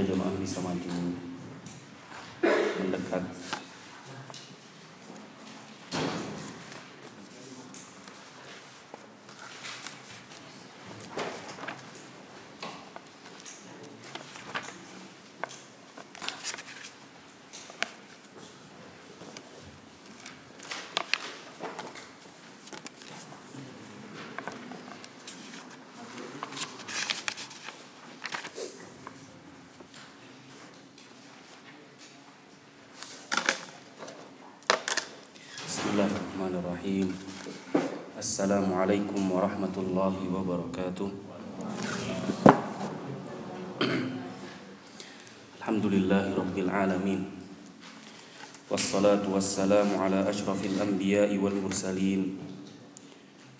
ada jemaah bisa maju mendekat السلام عليكم ورحمة الله وبركاته. الحمد لله رب العالمين. والصلاة والسلام على أشرف الأنبياء والمرسلين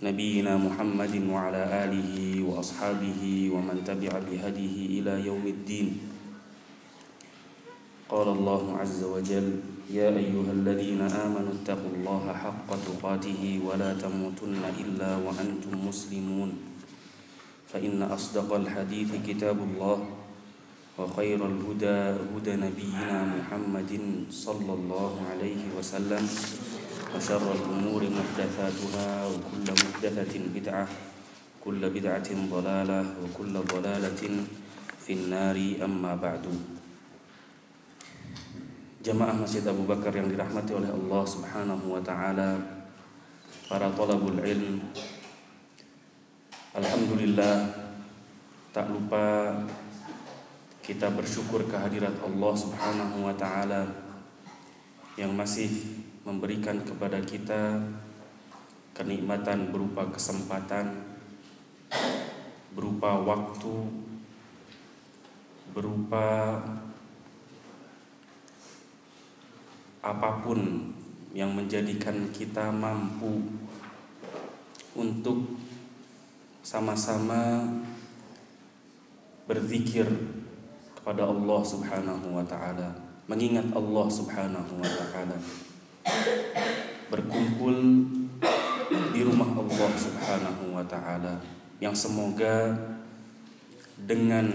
نبينا محمد وعلى آله وأصحابه ومن تبع بهديه إلى يوم الدين. قال الله عز وجل يا أيها الذين آمنوا اتقوا الله حق تقاته ولا تموتن إلا وأنتم مسلمون. فإن أصدق الحديث كتاب الله وخير الهدى هدى نبينا محمد صلى الله عليه وسلم وشر الأمور محدثاتها وكل محدثة بدعة كل بدعة ضلالة وكل ضلالة في النار أما بعد. Jamaah Masjid Abu Bakar yang dirahmati oleh Allah Subhanahu wa taala, para thalabul ilm. Alhamdulillah tak lupa kita bersyukur kehadirat Allah Subhanahu wa taala yang masih memberikan kepada kita kenikmatan berupa kesempatan berupa waktu berupa apa pun yang menjadikan kita mampu untuk sama-sama berzikir kepada Allah Subhanahu wa taala, mengingat Allah Subhanahu wa taala. Berkumpul di rumah Allah Subhanahu wa taala yang semoga dengan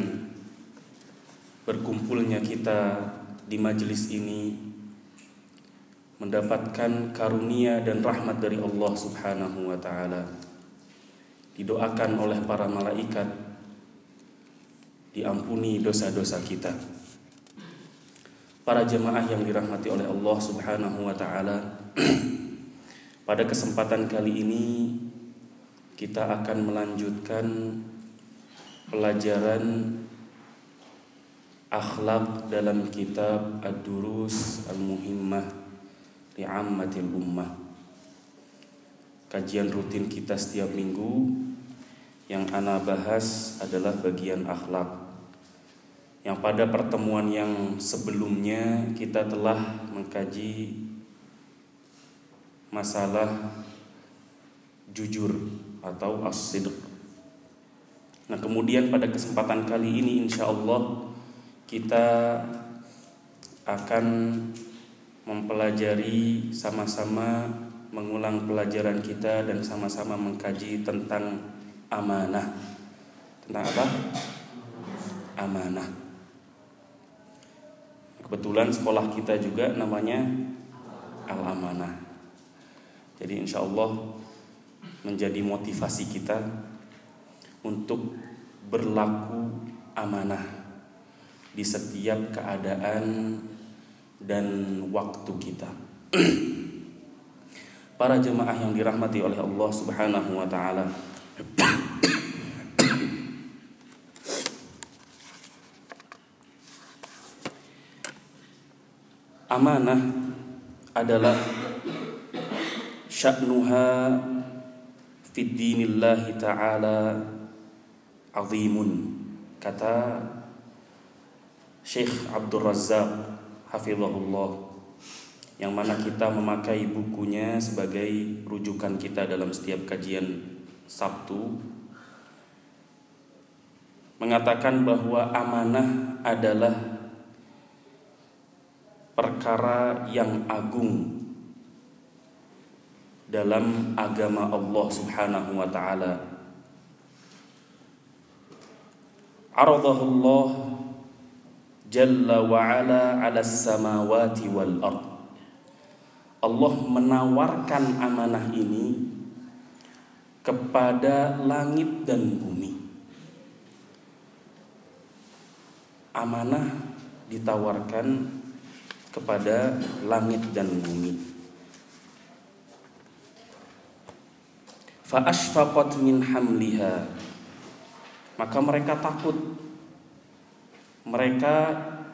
berkumpulnya kita di majelis ini mendapatkan karunia dan rahmat dari Allah Subhanahu wa taala. Didoakan oleh para malaikat diampuni dosa-dosa kita. Para jemaah yang dirahmati oleh Allah Subhanahu wa taala, pada kesempatan kali ini kita akan melanjutkan pelajaran akhlak dalam kitab Ad-Durus Al-Muhimmah li'ammatil ummah. Kajian rutin kita setiap minggu. Yang ana bahas adalah bagian akhlak. Yang pada pertemuan yang sebelumnya kita telah mengkaji masalah jujur atau as-sidq. Nah kemudian pada kesempatan kali ini insya Allah kita akan mempelajari sama-sama mengulang pelajaran kita dan sama-sama mengkaji tentang amanah. Tentang apa? Amanah. Kebetulan sekolah kita juga namanya Al-Amanah. Jadi insya Allah menjadi motivasi kita untuk berlaku amanah di setiap keadaan dan waktu kita. Para jemaah yang dirahmati oleh Allah Subhanahu wa taala. Amanah adalah sya'nuha fid dinillahi ta'ala azimun kata Syekh Abdul Razzaq hafizahullah yang mana kita memakai bukunya sebagai rujukan kita dalam setiap kajian Sabtu mengatakan bahwa amanah adalah perkara yang agung dalam agama Allah Subhanahu wa taala. Aradahullah Jalla wa ala ala samawati wal ard. Allah menawarkan amanah ini kepada langit dan bumi. Amanah ditawarkan kepada langit dan bumi. Fa ashfaqat min hamliha. Maka mereka takut. Mereka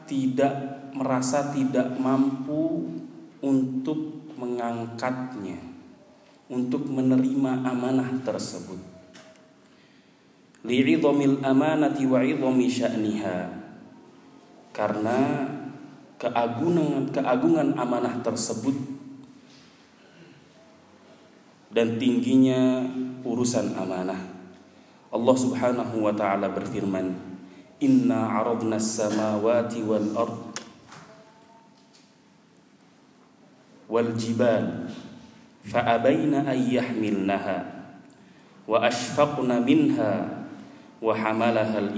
tidak merasa tidak mampu untuk mengangkatnya untuk menerima amanah tersebut. Li'idhamil amanati wa 'idhami sya'niha. Karena keagungan keagungan amanah tersebut dan tingginya urusan amanah. Allah Subhanahu wa taala berfirman, inna aradna samawati wal ard wal jibal يحملنها an yahmilnaha wa ashfaqna minha wa hamalaha al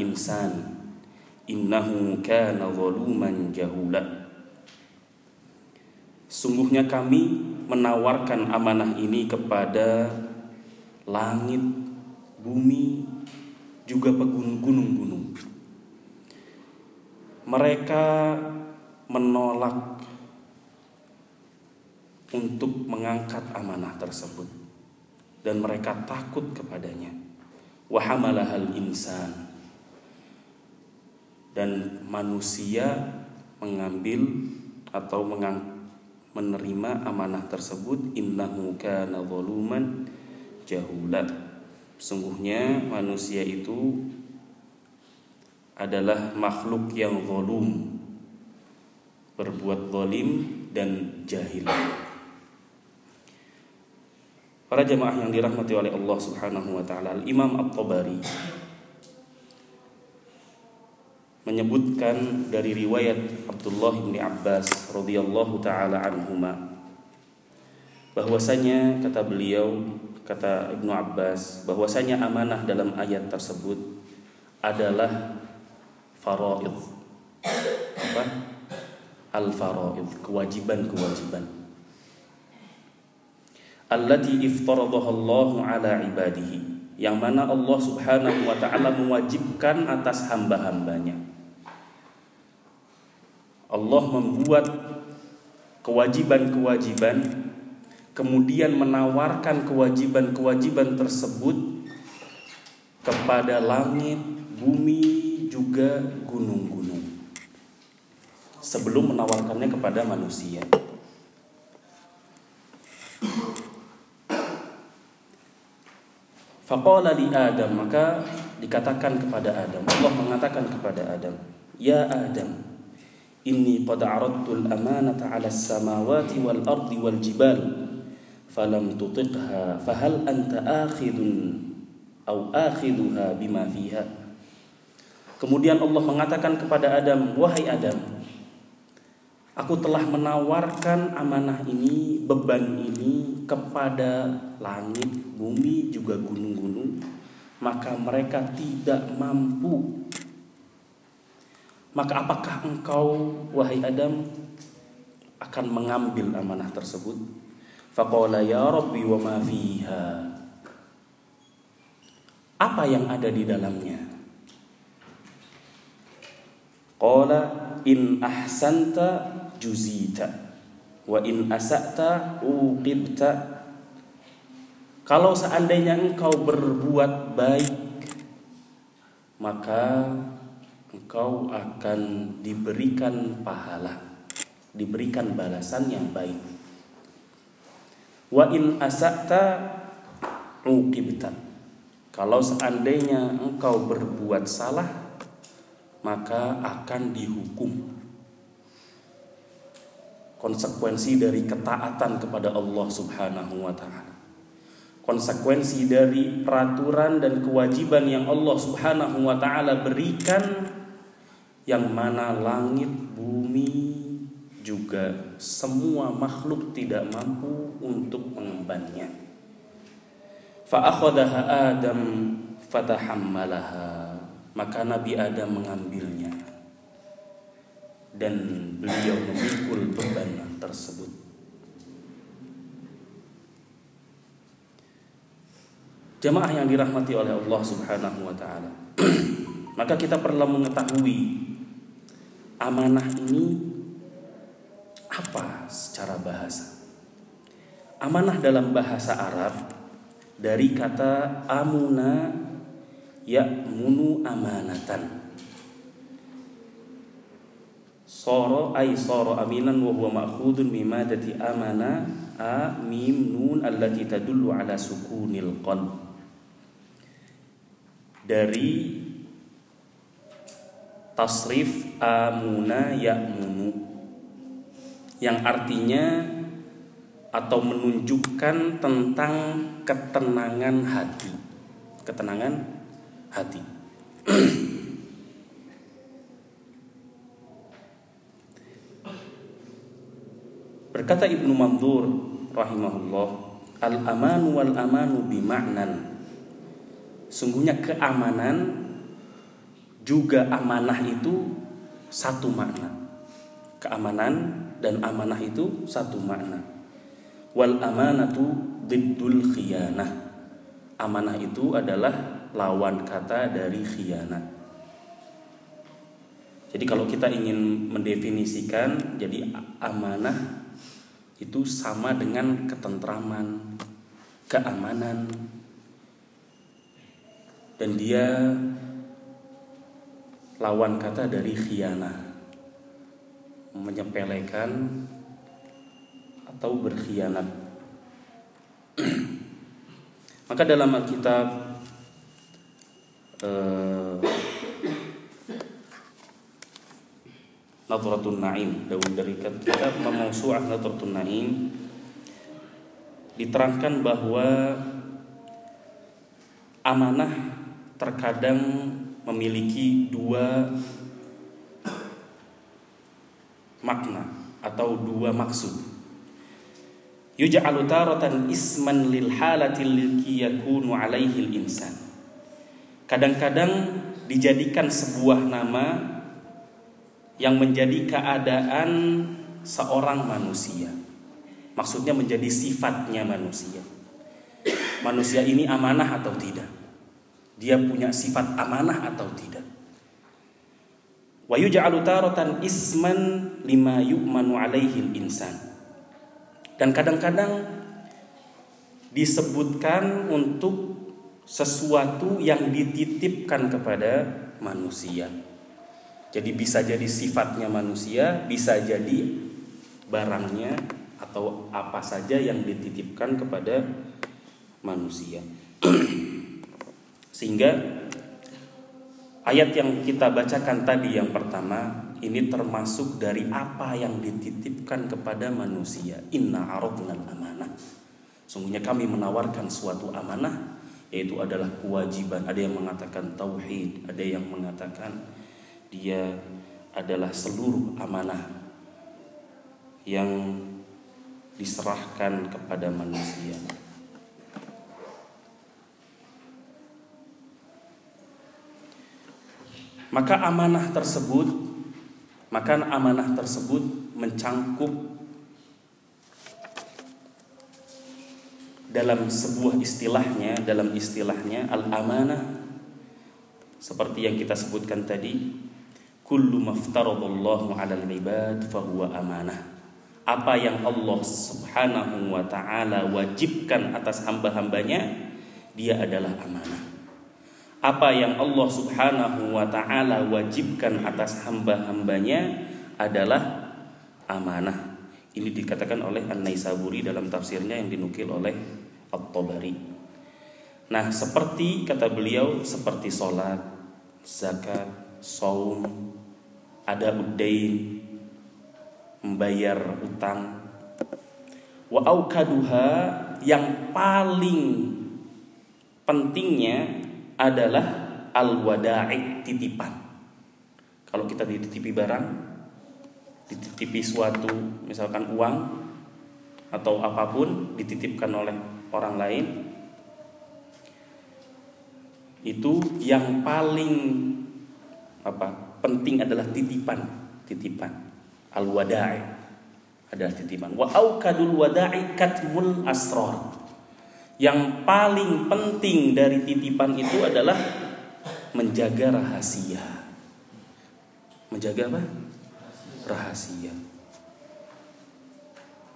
Sungguhnya kami menawarkan amanah ini kepada langit, bumi, juga pegunung-gunung. Mereka menolak untuk mengangkat amanah tersebut. Dan mereka takut kepadanya. Wahamalahal insan. Dan manusia mengambil atau mengang, menerima amanah tersebut. Innahu kana zaluman jahulat sungguhnya manusia itu adalah makhluk yang zalim berbuat zalim dan jahil. Para jemaah yang dirahmati oleh Allah Subhanahu wa taala, Imam At-Tabari menyebutkan dari riwayat Abdullah bin Abbas radhiyallahu taala anhuma bahwasanya kata beliau kata Ibnu Abbas bahwasanya amanah dalam ayat tersebut adalah faraid apa? Al faraid kewajiban-kewajiban. Allati iftaradaha Allah ala ibadihi. Yang mana Allah Subhanahu wa taala mewajibkan atas hamba-hambanya. Allah membuat kewajiban-kewajiban kemudian menawarkan kewajiban-kewajiban tersebut kepada langit, bumi, juga gunung-gunung. Sebelum menawarkannya kepada manusia. Faqala li Adam maka dikatakan kepada Adam Allah mengatakan kepada Adam Ya Adam inni qad aradtu al-amanata 'ala as-samawati wal ardi wal jibal falam tutiqha fahal anta akhidun aw akhiduha bima fiha Kemudian Allah mengatakan kepada Adam wahai Adam Aku telah menawarkan amanah ini, beban ini kepada langit, bumi, juga gunung-gunung, maka mereka tidak mampu. Maka apakah engkau, wahai Adam, akan mengambil amanah tersebut? Faqala ya Rabbi wa ma fiha. Apa yang ada di dalamnya? Qala in ahsanta juzita wa in asa'ta uqibta. Kalau seandainya engkau berbuat baik maka engkau akan diberikan pahala diberikan balasan yang baik. Wa in asa'ta uqibta. Kalau seandainya engkau berbuat salah maka akan dihukum konsekuensi dari ketaatan kepada Allah Subhanahu wa taala. Konsekuensi dari peraturan dan kewajiban yang Allah Subhanahu wa taala berikan yang mana langit, bumi juga semua makhluk tidak mampu untuk mengembannya. Maka Nabi Adam mengambilnya dan beliau memikul beban tersebut. Jamaah yang dirahmati oleh Allah Subhanahu wa taala. Maka kita perlu mengetahui amanah ini apa secara bahasa. Amanah dalam bahasa Arab dari kata amuna ya'munu amanatan Soro ay soro aminan wa huwa ma'khudun mimadati amana a mim nun allati tadullu ala sukunil qalb. Dari tasrif amuna ya'munu yang artinya atau menunjukkan tentang ketenangan hati. Ketenangan hati. Berkata Ibnu Mandur rahimahullah, al-amanu wal amanu bima'nan. Sungguhnya keamanan juga amanah itu satu makna. Keamanan dan amanah itu satu makna. Wal amanatu diddul khiyanah. Amanah itu adalah lawan kata dari khianat. Jadi kalau kita ingin mendefinisikan jadi amanah itu sama dengan ketentraman, keamanan, dan dia lawan kata dari khianah, menyepelekan atau berkhianat. Maka dalam Alkitab eh, Nadratun Naim dari kitab Mawsu'ah Nadratun Naim diterangkan bahwa amanah terkadang memiliki dua makna atau dua maksud. Yuj'alu taratan isman lil halati liki yakunu alaihi insan. Kadang-kadang dijadikan sebuah nama yang menjadi keadaan seorang manusia. Maksudnya menjadi sifatnya manusia. Manusia ini amanah atau tidak? Dia punya sifat amanah atau tidak? Wa yuj'alu taratan isman lima yu'manu alaihi insan. Dan kadang-kadang disebutkan untuk sesuatu yang dititipkan kepada manusia. Jadi bisa jadi sifatnya manusia, bisa jadi barangnya atau apa saja yang dititipkan kepada manusia. Sehingga ayat yang kita bacakan tadi yang pertama ini termasuk dari apa yang dititipkan kepada manusia. Inna aradnal amanah. Sungguhnya kami menawarkan suatu amanah yaitu adalah kewajiban. Ada yang mengatakan tauhid, ada yang mengatakan dia adalah seluruh amanah yang diserahkan kepada manusia. Maka amanah tersebut, maka amanah tersebut mencangkup dalam sebuah istilahnya, dalam istilahnya al-amanah seperti yang kita sebutkan tadi kullu maftaradallahu 'alal ibad fahuwa amanah. Apa yang Allah Subhanahu wa taala wajibkan atas hamba-hambanya, dia adalah amanah. Apa yang Allah Subhanahu wa taala wajibkan atas hamba-hambanya adalah amanah. Ini dikatakan oleh An-Naisaburi dalam tafsirnya yang dinukil oleh At-Tabari. Nah, seperti kata beliau seperti sholat, zakat, saum, ada udain membayar utang wa aukaduha yang paling pentingnya adalah al wada'i titipan kalau kita dititipi barang dititipi suatu misalkan uang atau apa pun dititipkan oleh orang lain itu yang paling apa penting adalah titipan, titipan. Al-wada'i adalah titipan. Wa aukadul wada'i katmul asrar. Yang paling penting dari titipan itu adalah menjaga rahasia. Menjaga apa? Rahasia.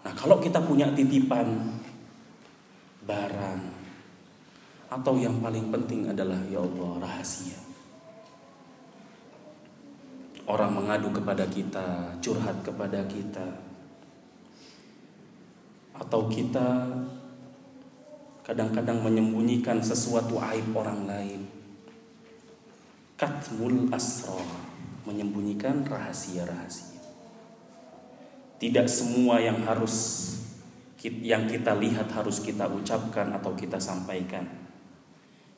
Nah, kalau kita punya titipan barang atau yang paling penting adalah ya Allah rahasia. Orang mengadu kepada kita, curhat kepada kita, atau kita kadang-kadang menyembunyikan sesuatu aib orang lain. Katmul asrar, menyembunyikan rahasia-rahasia. Tidak semua yang harus yang kita lihat harus kita ucapkan atau kita sampaikan.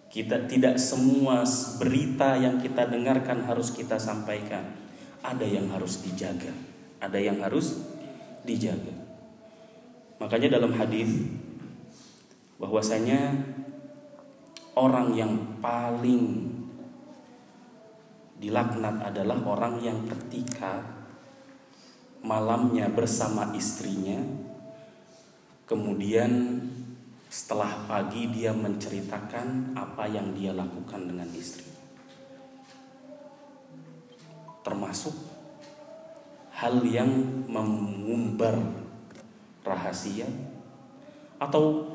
Kita tidak semua berita yang kita dengarkan harus kita sampaikan. Ada yang harus dijaga, ada yang harus dijaga. Makanya dalam hadis bahwasanya orang yang paling dilaknat adalah orang yang ketika malamnya bersama istrinya kemudian setelah pagi dia menceritakan apa yang dia lakukan dengan istri. Termasuk hal yang mengumbar rahasia atau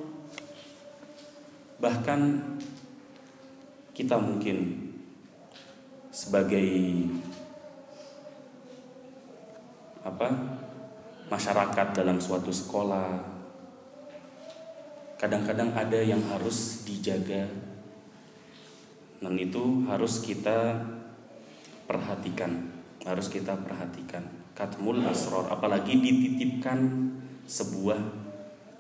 bahkan kita mungkin sebagai apa masyarakat dalam suatu sekolah kadang-kadang ada yang harus dijaga dan itu harus kita perhatikan harus kita perhatikan katmul asror apalagi dititipkan sebuah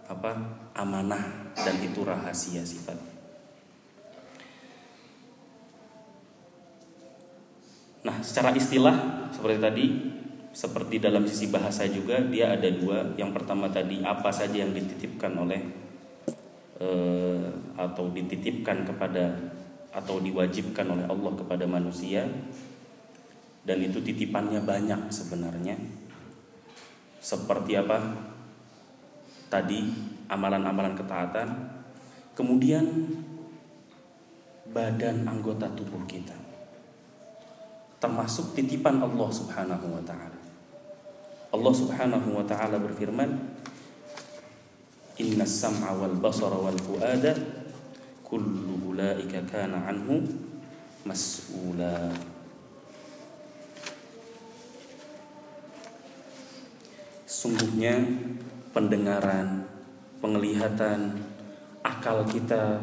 apa amanah dan itu rahasia sifat. Nah, secara istilah seperti tadi, seperti dalam sisi bahasa juga dia ada dua. Yang pertama tadi apa saja yang dititipkan oleh eh, atau dititipkan kepada atau diwajibkan oleh Allah kepada manusia dan itu titipannya banyak sebenarnya. Seperti apa? tadi amalan-amalan ketaatan, kemudian badan anggota tubuh kita. Termasuk titipan Allah Subhanahu wa taala. Allah Subhanahu wa taala berfirman, "Inna sam'a wal basara wal fuada kullu ulaika kana anhu mas'ula." Sungguhnya pendengaran, penglihatan, akal kita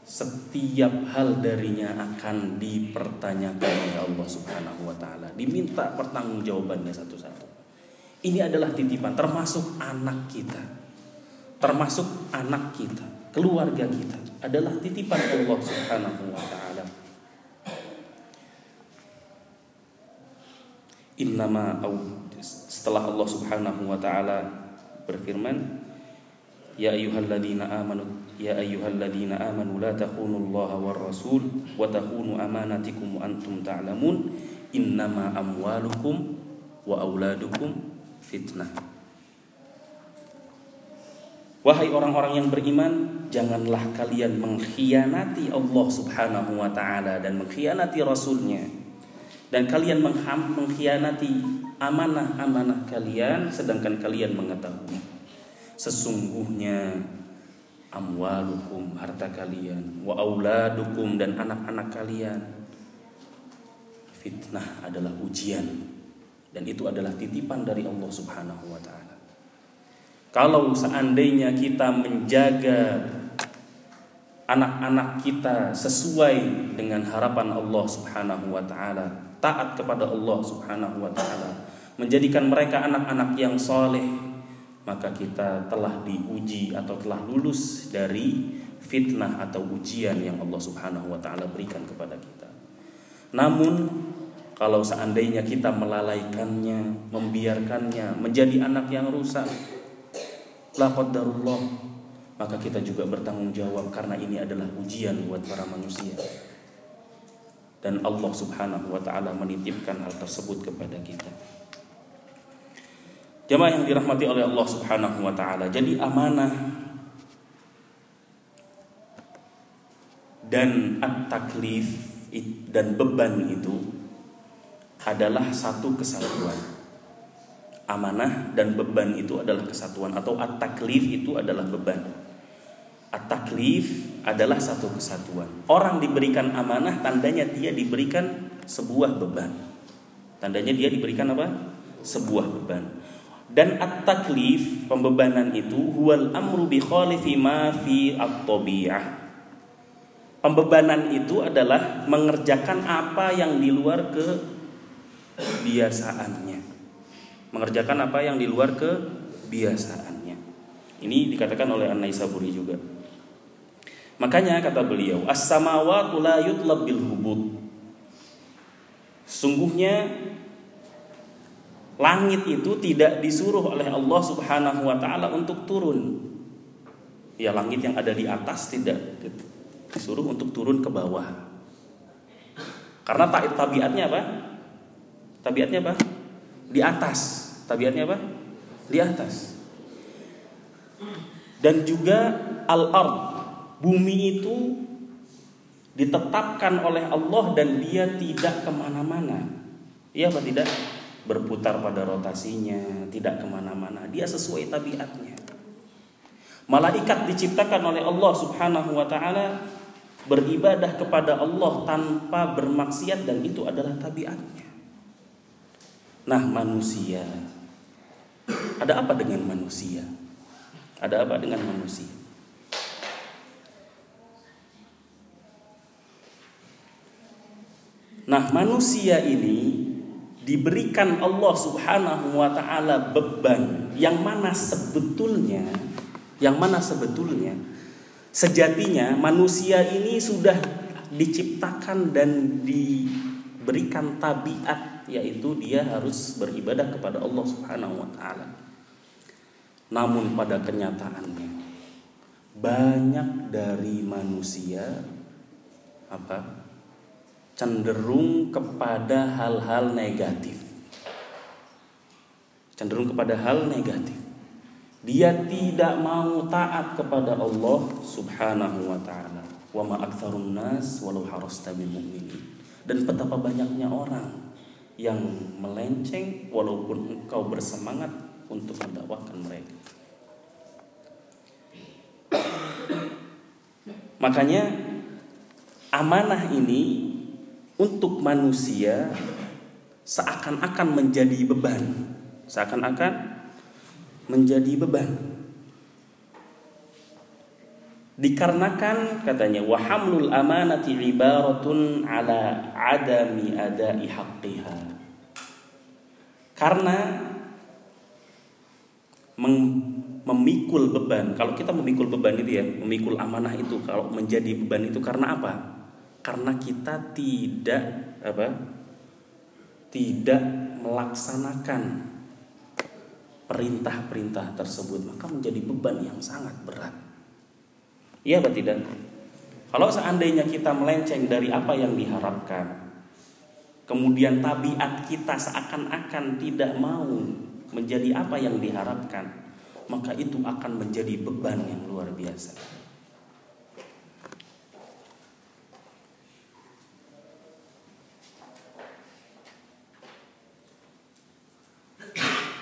setiap hal darinya akan dipertanyakan oleh Allah Subhanahu wa taala. Diminta pertanggungjawabannya satu-satu. Ini adalah titipan termasuk anak kita. Termasuk anak kita, keluarga kita adalah titipan Allah Subhanahu wa taala. Innama setelah Allah Subhanahu wa taala berfirman Ya ayyuhalladzina amanu ya ayyuhalladzina amanu la takhunullaha war rasul wa takhunu amanatikum antum ta'lamun innama amwalukum wa auladukum fitnah Wahai orang-orang yang beriman, janganlah kalian mengkhianati Allah Subhanahu wa taala dan mengkhianati rasulnya. Dan kalian mengkhianati amanah-amanah kalian sedangkan kalian mengetahui sesungguhnya amwalukum harta kalian wa auladukum dan anak-anak kalian fitnah adalah ujian dan itu adalah titipan dari Allah Subhanahu wa taala. Kalau seandainya kita menjaga anak-anak kita sesuai dengan harapan Allah Subhanahu wa taala, taat kepada Allah Subhanahu wa taala, menjadikan mereka anak-anak yang soleh, maka kita telah diuji atau telah lulus dari fitnah atau ujian yang Allah Subhanahu wa taala berikan kepada kita. Namun kalau seandainya kita melalaikannya, membiarkannya menjadi anak yang rusak, la maka kita juga bertanggung jawab karena ini adalah ujian buat para manusia. Dan Allah Subhanahu wa taala menitipkan hal tersebut kepada kita. Jamaah yang dirahmati oleh Allah Subhanahu wa taala. Jadi amanah dan at-taklif dan beban itu adalah satu kesatuan. Amanah dan beban itu adalah kesatuan atau at-taklif itu adalah beban. At-taklif adalah satu kesatuan. Orang diberikan amanah tandanya dia diberikan sebuah beban. Tandanya dia diberikan apa? Sebuah beban. Dan at-taklif pembebanan itu huwal amru bi khalifi ma fi at-tabi'ah. Pembebanan itu adalah mengerjakan apa yang di luar kebiasaannya. Mengerjakan apa yang di luar kebiasaannya. Ini dikatakan oleh An-Naisaburi juga. Makanya kata beliau, as-samawatu la yutlab bil hubud. Sungguhnya Langit itu tidak disuruh oleh Allah Subhanahu wa taala untuk turun. Ya langit yang ada di atas tidak disuruh untuk turun ke bawah. Karena tabiatnya apa? Tabiatnya apa? Di atas. Tabiatnya apa? Di atas. Dan juga al-ard, bumi itu ditetapkan oleh Allah dan dia tidak ke mana-mana. Iya apa tidak? berputar pada rotasinya, tidak ke mana-mana. Dia sesuai tabiatnya. Malaikat diciptakan oleh Allah Subhanahu wa Ta'ala beribadah kepada Allah tanpa bermaksiat, dan itu adalah tabiatnya. Nah, manusia ada apa dengan manusia? Ada apa dengan manusia? Nah, manusia ini diberikan Allah Subhanahu wa taala beban yang mana sebetulnya yang mana sebetulnya sejatinya manusia ini sudah diciptakan dan diberikan tabiat yaitu dia harus beribadah kepada Allah Subhanahu wa taala. Namun pada kenyataannya banyak dari manusia apa cenderung kepada hal-hal negatif. Cenderung kepada hal negatif. Dia tidak mau taat kepada Allah Subhanahu wa taala. Nas walau harasta. Dan betapa banyaknya orang yang melenceng walaupun engkau bersemangat untuk mendakwakan mereka. Makanya amanah ini untuk manusia seakan-akan menjadi beban, seakan-akan menjadi beban. Dikarenakan katanya wahamlul amanati ibaratun ala adami adai haqqiha. Karena memikul beban, kalau kita memikul beban itu ya, memikul amanah itu kalau menjadi beban itu karena apa? karena kita tidak apa tidak melaksanakan perintah-perintah tersebut maka menjadi beban yang sangat berat iya atau tidak? Kalau seandainya kita melenceng dari apa yang diharapkan kemudian tabiat kita seakan-akan tidak mau menjadi apa yang diharapkan maka itu akan menjadi beban yang luar biasa.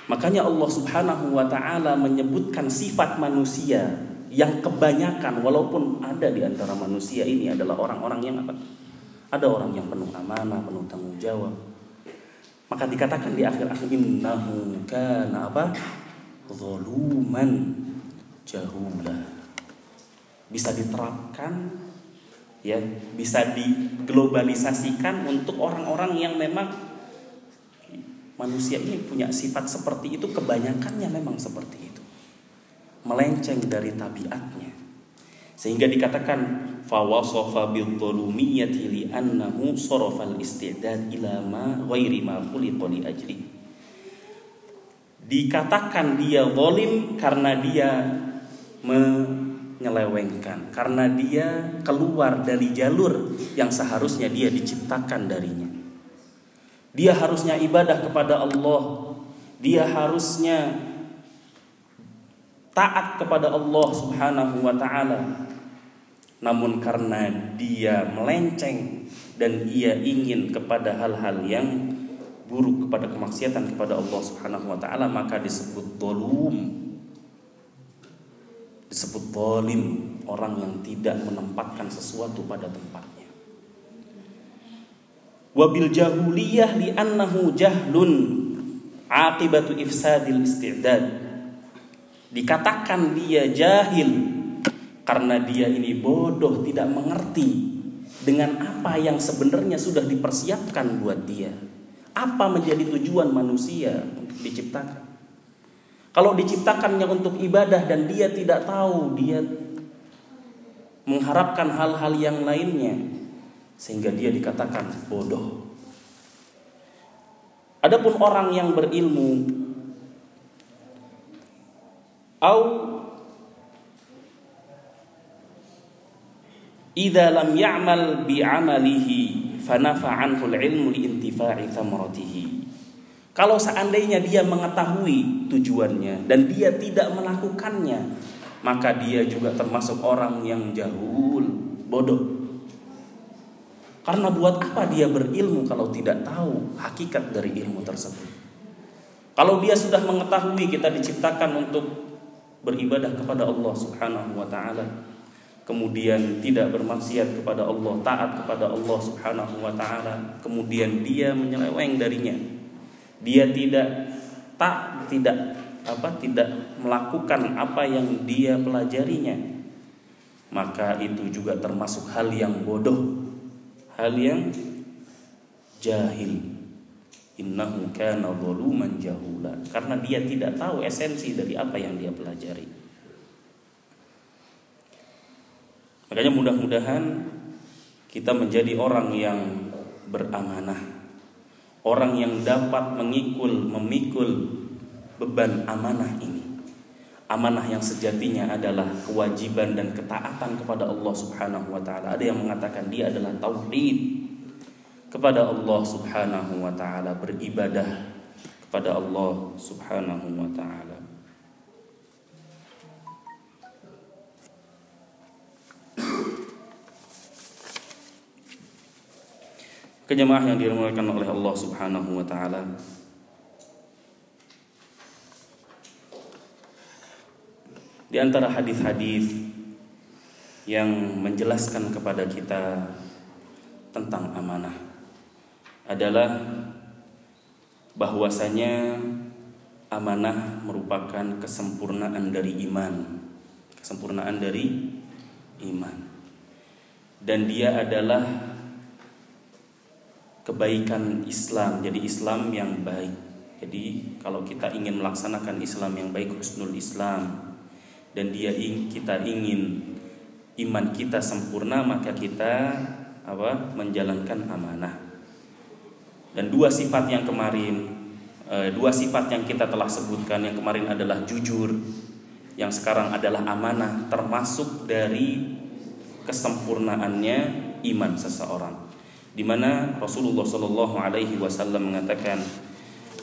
Makanya Allah Subhanahu wa taala menyebutkan sifat manusia yang kebanyakan walaupun ada di antara manusia ini adalah orang-orang yang apa? Ada orang yang penuh amanah, penuh tanggung jawab. Maka dikatakan di akhir-akhir innahu kana apa? Zaluman jahula. Bisa diterapkan ya, bisa diglobalisasikan untuk orang-orang yang memang manusia ini punya sifat seperti itu kebanyakannya memang seperti itu melenceng dari tabiatnya. Sehingga dikatakan fawasafa bil dhulumiyati li annahu sarafa al istidad ila dikatakan dia zalim karena dia menyelewengkan karena dia keluar dari jalur yang seharusnya dia diciptakan darinya. Dia harusnya ibadah kepada Allah. Dia harusnya taat kepada Allah Subhanahu wa taala. Namun karena dia melenceng dan ia ingin kepada hal-hal yang buruk kepada kemaksiatan kepada Allah Subhanahu wa taala maka disebut dolum. Disebut dolim orang yang tidak menempatkan sesuatu pada tempatnya. Wabil jahuliyah li annahu jahlun akibatu ifsadil isti'dad dikatakan dia jahil karena dia ini bodoh tidak mengerti dengan apa yang sebenarnya sudah dipersiapkan buat dia. Apa menjadi tujuan manusia untuk diciptakan? Kalau diciptakannya untuk ibadah dan dia tidak tahu, dia mengharapkan hal-hal yang lainnya sehingga dia dikatakan bodoh. Adapun orang yang berilmu au idza lam ya'mal bi 'amalihi fanafa 'anhu al-'ilmu li intifa'i. Kalau seandainya dia mengetahui tujuannya dan dia tidak melakukannya, maka dia juga termasuk orang yang jahul, bodoh. Karena buat apa dia berilmu kalau tidak tahu hakikat dari ilmu tersebut? Kalau dia sudah mengetahui kita diciptakan untuk beribadah kepada Allah Subhanahu wa taala, kemudian tidak bermaksiat kepada Allah, taat kepada Allah Subhanahu wa taala, kemudian dia menyeleweng darinya. Dia tidak tak tidak apa tidak melakukan apa yang dia pelajarinya. Maka itu juga termasuk hal yang bodoh, hal yang jahil. Innahu kana zaluman jahula karena dia tidak tahu esensi dari apa yang dia pelajari. Makanya mudah-mudahan kita menjadi orang yang beramanah. Orang yang dapat mengikul, memikul beban amanah ini. Amanah yang sejatinya adalah kewajiban dan ketaatan kepada Allah Subhanahu wa taala. Ada yang mengatakan dia adalah tauhid kepada Allah Subhanahu wa taala, beribadah kepada Allah Subhanahu wa taala. Kejemaah yang dirahmati oleh Allah Subhanahu wa taala. Di antara hadis-hadis yang menjelaskan kepada kita tentang amanah adalah bahwasanya amanah merupakan kesempurnaan dari iman, kesempurnaan dari iman. Dan dia adalah kebaikan Islam jadi Islam yang baik. Jadi kalau kita ingin melaksanakan Islam yang baik husnul Islam. Dan dia kita ingin iman kita sempurna maka kita apa menjalankan amanah dan dua sifat yang kemarin e, dua sifat yang kita telah sebutkan. Yang kemarin adalah jujur yang sekarang adalah amanah termasuk dari kesempurnaannya iman seseorang. Di mana Rasulullah Shallallahu Alaihi Wasallam mengatakan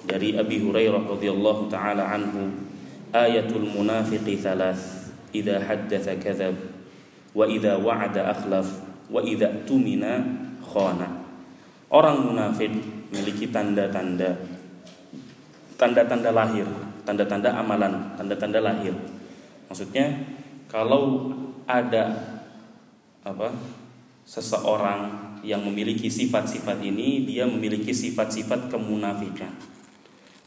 dari Abi Hurairah radhiyallahu taala anhu ayatul munafiqi thalath idza haddatha kadzab wa idza wa'ada akhlaf wa idza tumina khana orang munafik memiliki tanda-tanda tanda-tanda lahir tanda-tanda amalan tanda-tanda lahir maksudnya kalau ada apa seseorang yang memiliki sifat-sifat ini dia memiliki sifat-sifat kemunafikan.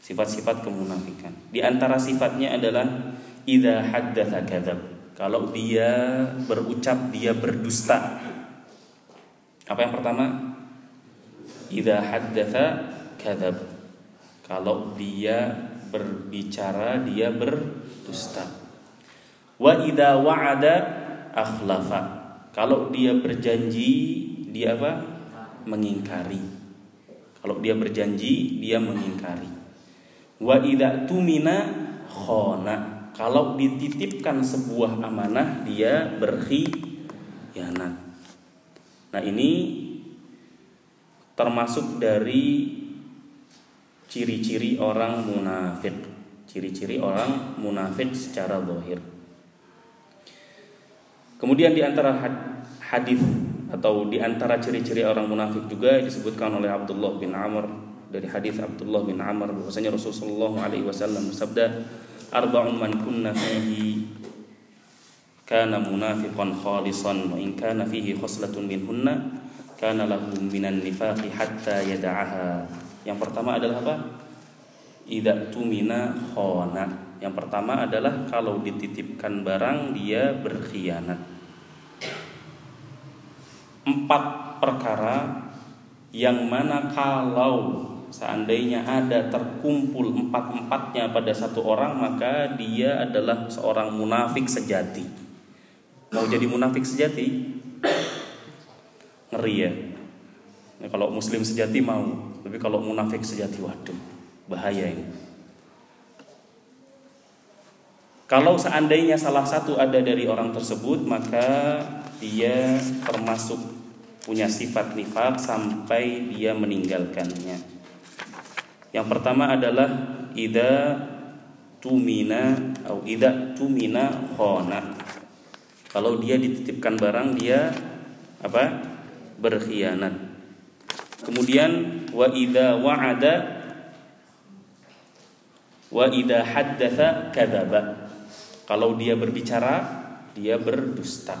Sifat-sifat kemunafikan. Di antara sifatnya adalah idza haddatsa kadzab. Kalau dia berucap dia berdusta. Apa yang pertama? Idza haddatsa kadzab. Kalau dia berbicara dia berdusta. Wa idza wa'ada akhlafa. Kalau dia berjanji dia apa? Mengingkari. Kalau dia berjanji, dia mengingkari. Wa idza tumina khona. Kalau dititipkan sebuah amanah, dia berkhianat. Nah, ini termasuk dari ciri-ciri orang munafik. Ciri-ciri orang munafik secara zahir. Kemudian di antara hadis atau di antara ciri-ciri orang munafik juga disebutkan oleh Abdullah bin Amr dari hadis Abdullah bin Amr bahwasanya Rasulullah alaihi wasallam bersabda arba'un man kunna fihi kana munafiqan khalisan wa in kana fihi khoslatun minhunna kana lahu minan nifaqi hatta yada'aha yang pertama adalah apa idza tumina khana yang pertama adalah kalau dititipkan barang dia berkhianat. Empat perkara yang mana kalau seandainya ada terkumpul empat-empatnya pada satu orang maka dia adalah seorang munafik sejati. Mau jadi munafik sejati? Ngeri ya. Nah, kalau muslim sejati mau, tapi kalau munafik sejati waduh, bahaya ini. Kalau seandainya salah satu ada dari orang tersebut, maka dia termasuk punya sifat nifak sampai dia meninggalkannya. Yang pertama adalah ida tumina atau ida tumina khona. Kalau dia dititipkan barang dia apa? Berkhianat. Kemudian wa ida wa'ada wa ida haddatha kadzaba kalau dia berbicara, dia berdusta.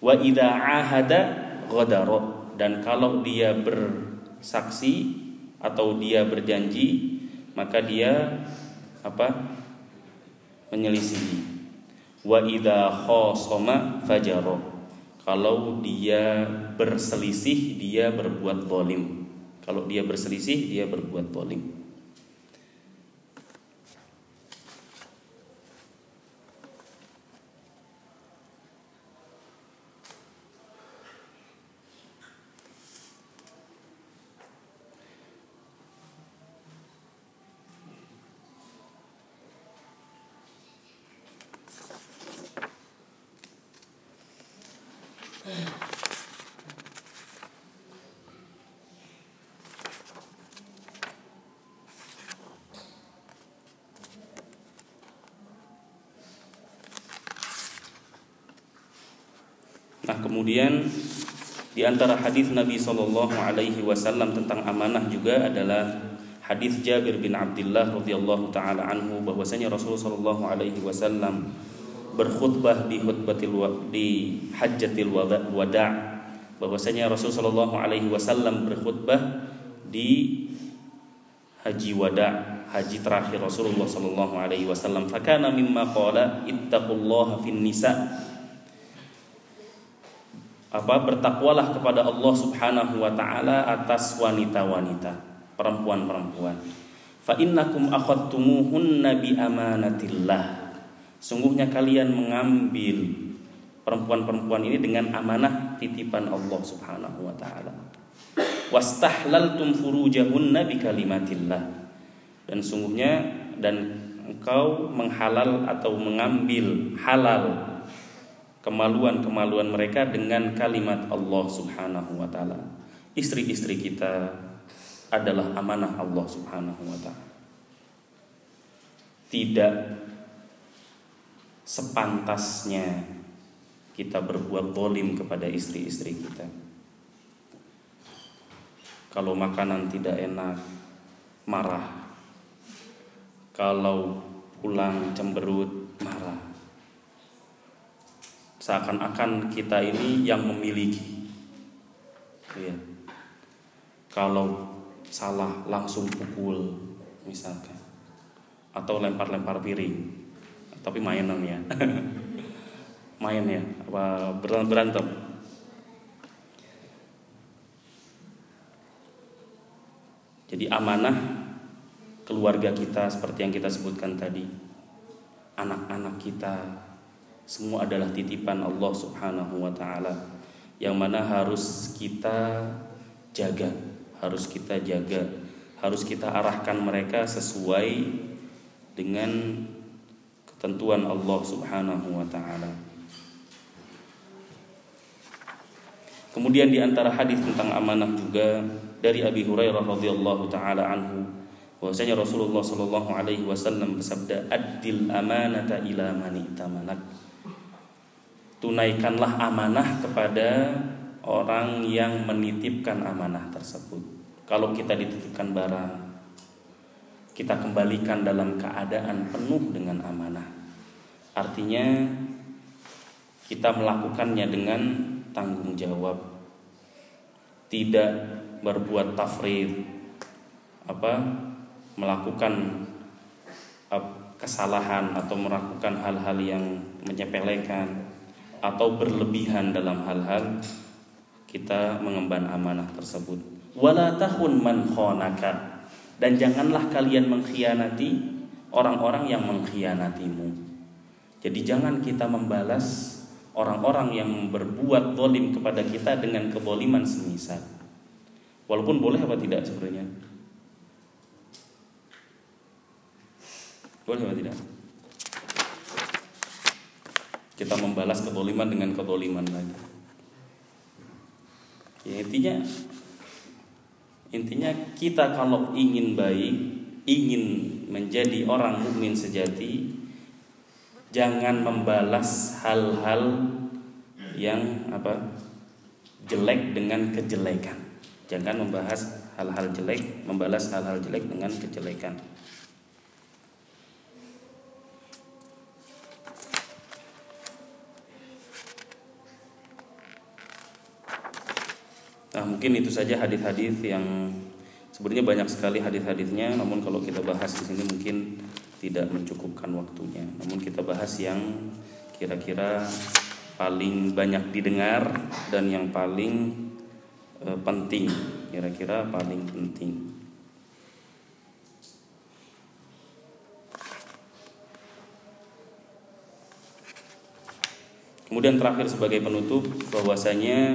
Wa idza ahada ghadara dan kalau dia bersaksi atau dia berjanji, maka dia apa? menyelisihi. Wa idza khasama fajara. Kalau dia berselisih, dia berbuat zalim. Kalau dia berselisih, dia berbuat zalim. Nah, kemudian di antara hadis Nabi Shallallahu alaihi wasallam tentang amanah juga adalah hadis Jabir bin Abdullah radhiyallahu taala anhu bahwasanya Rasulullah Shallallahu alaihi wasallam berkhutbah di khutbatil di hajjatil wada' bahwasanya Rasul Shallallahu alaihi wasallam berkhutbah di haji wada' haji terakhir Rasulullah Shallallahu alaihi wasallam. Fakana mimma qala ittaqullaha fin nisa' apa bertakwalah kepada Allah Subhanahu wa taala atas wanita-wanita, perempuan-perempuan. Fa innakum akhadtumuhunna bi amanatillah. Sungguhnya kalian mengambil perempuan-perempuan ini dengan amanah titipan Allah Subhanahu wa taala. Wastahlaltum furujahunna bi kalimatillah. Dan sungguhnya dan engkau menghalal atau mengambil halal kemaluan-kemaluan mereka dengan kalimat Allah Subhanahu wa taala. Istri-istri kita adalah amanah Allah Subhanahu wa taala. Tidak sepantasnya kita berbuat bolim kepada istri-istri kita. Kalau makanan tidak enak, marah. Kalau pulang cemberut, marah seakan-akan kita ini yang memiliki. Ya. kalau salah langsung pukul misalkan. Atau lempar-lempar piring. Tapi mainan ya. Main ya apa berantem. Jadi amanah keluarga kita seperti yang kita sebutkan tadi. Anak-anak kita semua adalah titipan Allah Subhanahu wa taala yang mana harus kita jaga, harus kita jaga, harus kita arahkan mereka sesuai dengan ketentuan Allah Subhanahu wa taala. Kemudian di antara hadis tentang amanah juga dari Abi Hurairah radhiyallahu taala anhu bahwasanya Rasulullah Shallallahu Alaihi Wasallam bersabda adil amanata ila tamanak tunaikanlah amanah kepada orang yang menitipkan amanah tersebut. Kalau kita dititipkan barang kita kembalikan dalam keadaan penuh dengan amanah. Artinya kita melakukannya dengan tanggung jawab. Tidak berbuat tafrid apa melakukan kesalahan atau melakukan hal-hal yang menyepelekan atau berlebihan dalam hal-hal kita mengemban amanah tersebut. Wala tahun man khonaka dan janganlah kalian mengkhianati orang-orang yang mengkhianatimu. Jadi jangan kita membalas orang-orang yang berbuat dolim kepada kita dengan keboliman semisal. Walaupun boleh apa tidak sebenarnya? Boleh atau tidak? Kita membalas keboliman dengan keboliman lagi. Ya, intinya intinya kita kalau ingin baik, ingin menjadi orang mukmin sejati, jangan membalas hal-hal yang apa jelek dengan kejelekan. Jangan membahas hal-hal jelek, membalas hal-hal jelek dengan kejelekan. Mungkin itu saja hadis-hadis yang sebenarnya banyak sekali hadis-hadisnya, namun kalau kita bahas di sini mungkin tidak mencukupkan waktunya. Namun kita bahas yang kira-kira paling banyak didengar dan yang paling e, penting, kira-kira paling penting. Kemudian terakhir sebagai penutup bahwasanya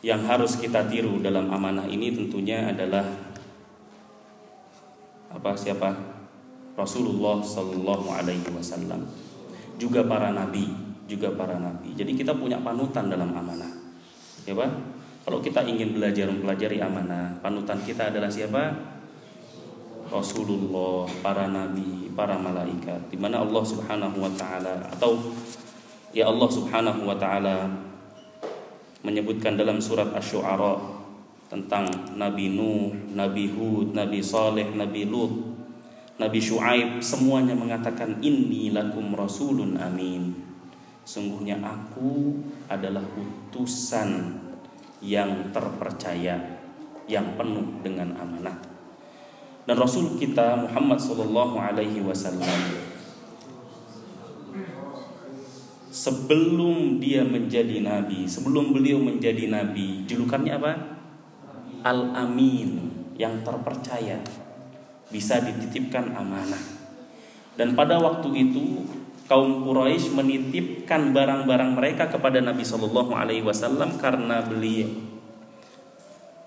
yang harus kita tiru dalam amanah ini tentunya adalah apa siapa? Rasulullah Shallallahu Alaihi Wasallam. Juga para nabi juga para nabi. Jadi kita punya panutan dalam amanah. Ya pak? Kalau kita ingin belajar mempelajari amanah panutan kita adalah siapa? Rasulullah para nabi para malaikat. Di mana Allah Subhanahu Wa Taala atau ya Allah Subhanahu Wa Taala menyebutkan dalam surat Asy-Syu'ara tentang Nabi Nuh, Nabi Hud, Nabi Saleh, Nabi Lut, Nabi Shu'aib semuanya mengatakan inni lakum rasulun amin. Sungguhnya aku adalah utusan yang terpercaya, yang penuh dengan amanah. Dan Rasul kita Muhammad sallallahu alaihi wasallam sebelum dia menjadi nabi, sebelum beliau menjadi nabi, julukannya apa? Al-Amin, yang terpercaya, bisa dititipkan amanah. Dan pada waktu itu kaum Quraisy menitipkan barang-barang mereka kepada Nabi Shallallahu Alaihi Wasallam karena beliau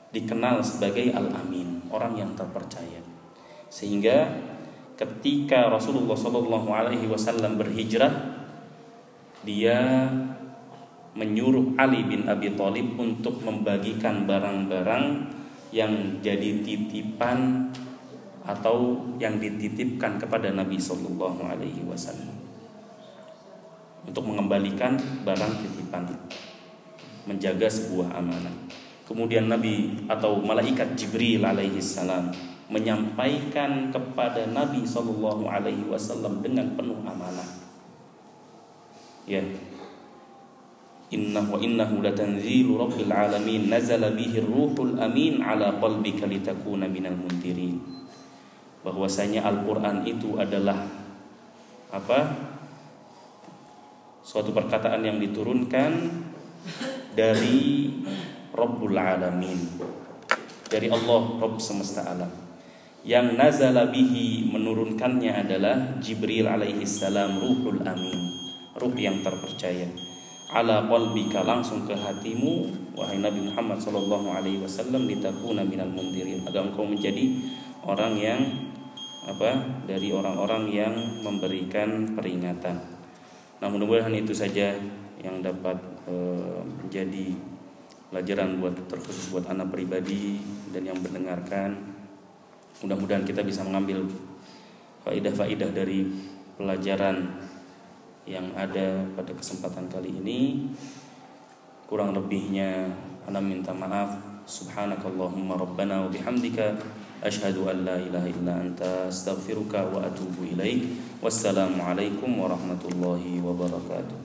dikenal sebagai Al-Amin, orang yang terpercaya. Sehingga ketika Rasulullah Shallallahu Alaihi Wasallam berhijrah dia menyuruh Ali bin Abi Thalib untuk membagikan barang-barang yang jadi titipan atau yang dititipkan kepada Nabi Shallallahu Alaihi Wasallam untuk mengembalikan barang titipan, menjaga sebuah amanah. Kemudian Nabi atau malaikat Jibril alaihi salam menyampaikan kepada Nabi Shallallahu Alaihi Wasallam dengan penuh amanah ya innahu wa innahu latanzilu rabbil alamin nazala bihi ruhul amin ala qalbika litakuna minal mundirin bahwasanya Al-Qur'an itu adalah apa suatu perkataan yang diturunkan dari Rabbul Alamin. Dari Allah Rabb semesta alam. Yang nazala bihi menurunkannya adalah Jibril alaihi salam ruhul amin ruh yang terpercaya. Ala qalbika langsung ke hatimu wahai Nabi Muhammad sallallahu alaihi wasallam litakuna minal mundirin. Agar engkau menjadi orang yang apa dari orang-orang yang memberikan peringatan. Nah, mudah-mudahan itu saja yang dapat e, menjadi pelajaran buat terkhusus buat anak pribadi dan yang mendengarkan. Mudah-mudahan kita bisa mengambil faidah-faidah dari pelajaran yang ada pada kesempatan kali ini. Kurang lebihnya ana minta maaf. Subhanakallahumma rabbana wa bihamdika asyhadu an la ilaha illa anta astaghfiruka wa atubu ilaik. Wassalamualaikum warahmatullahi wabarakatuh.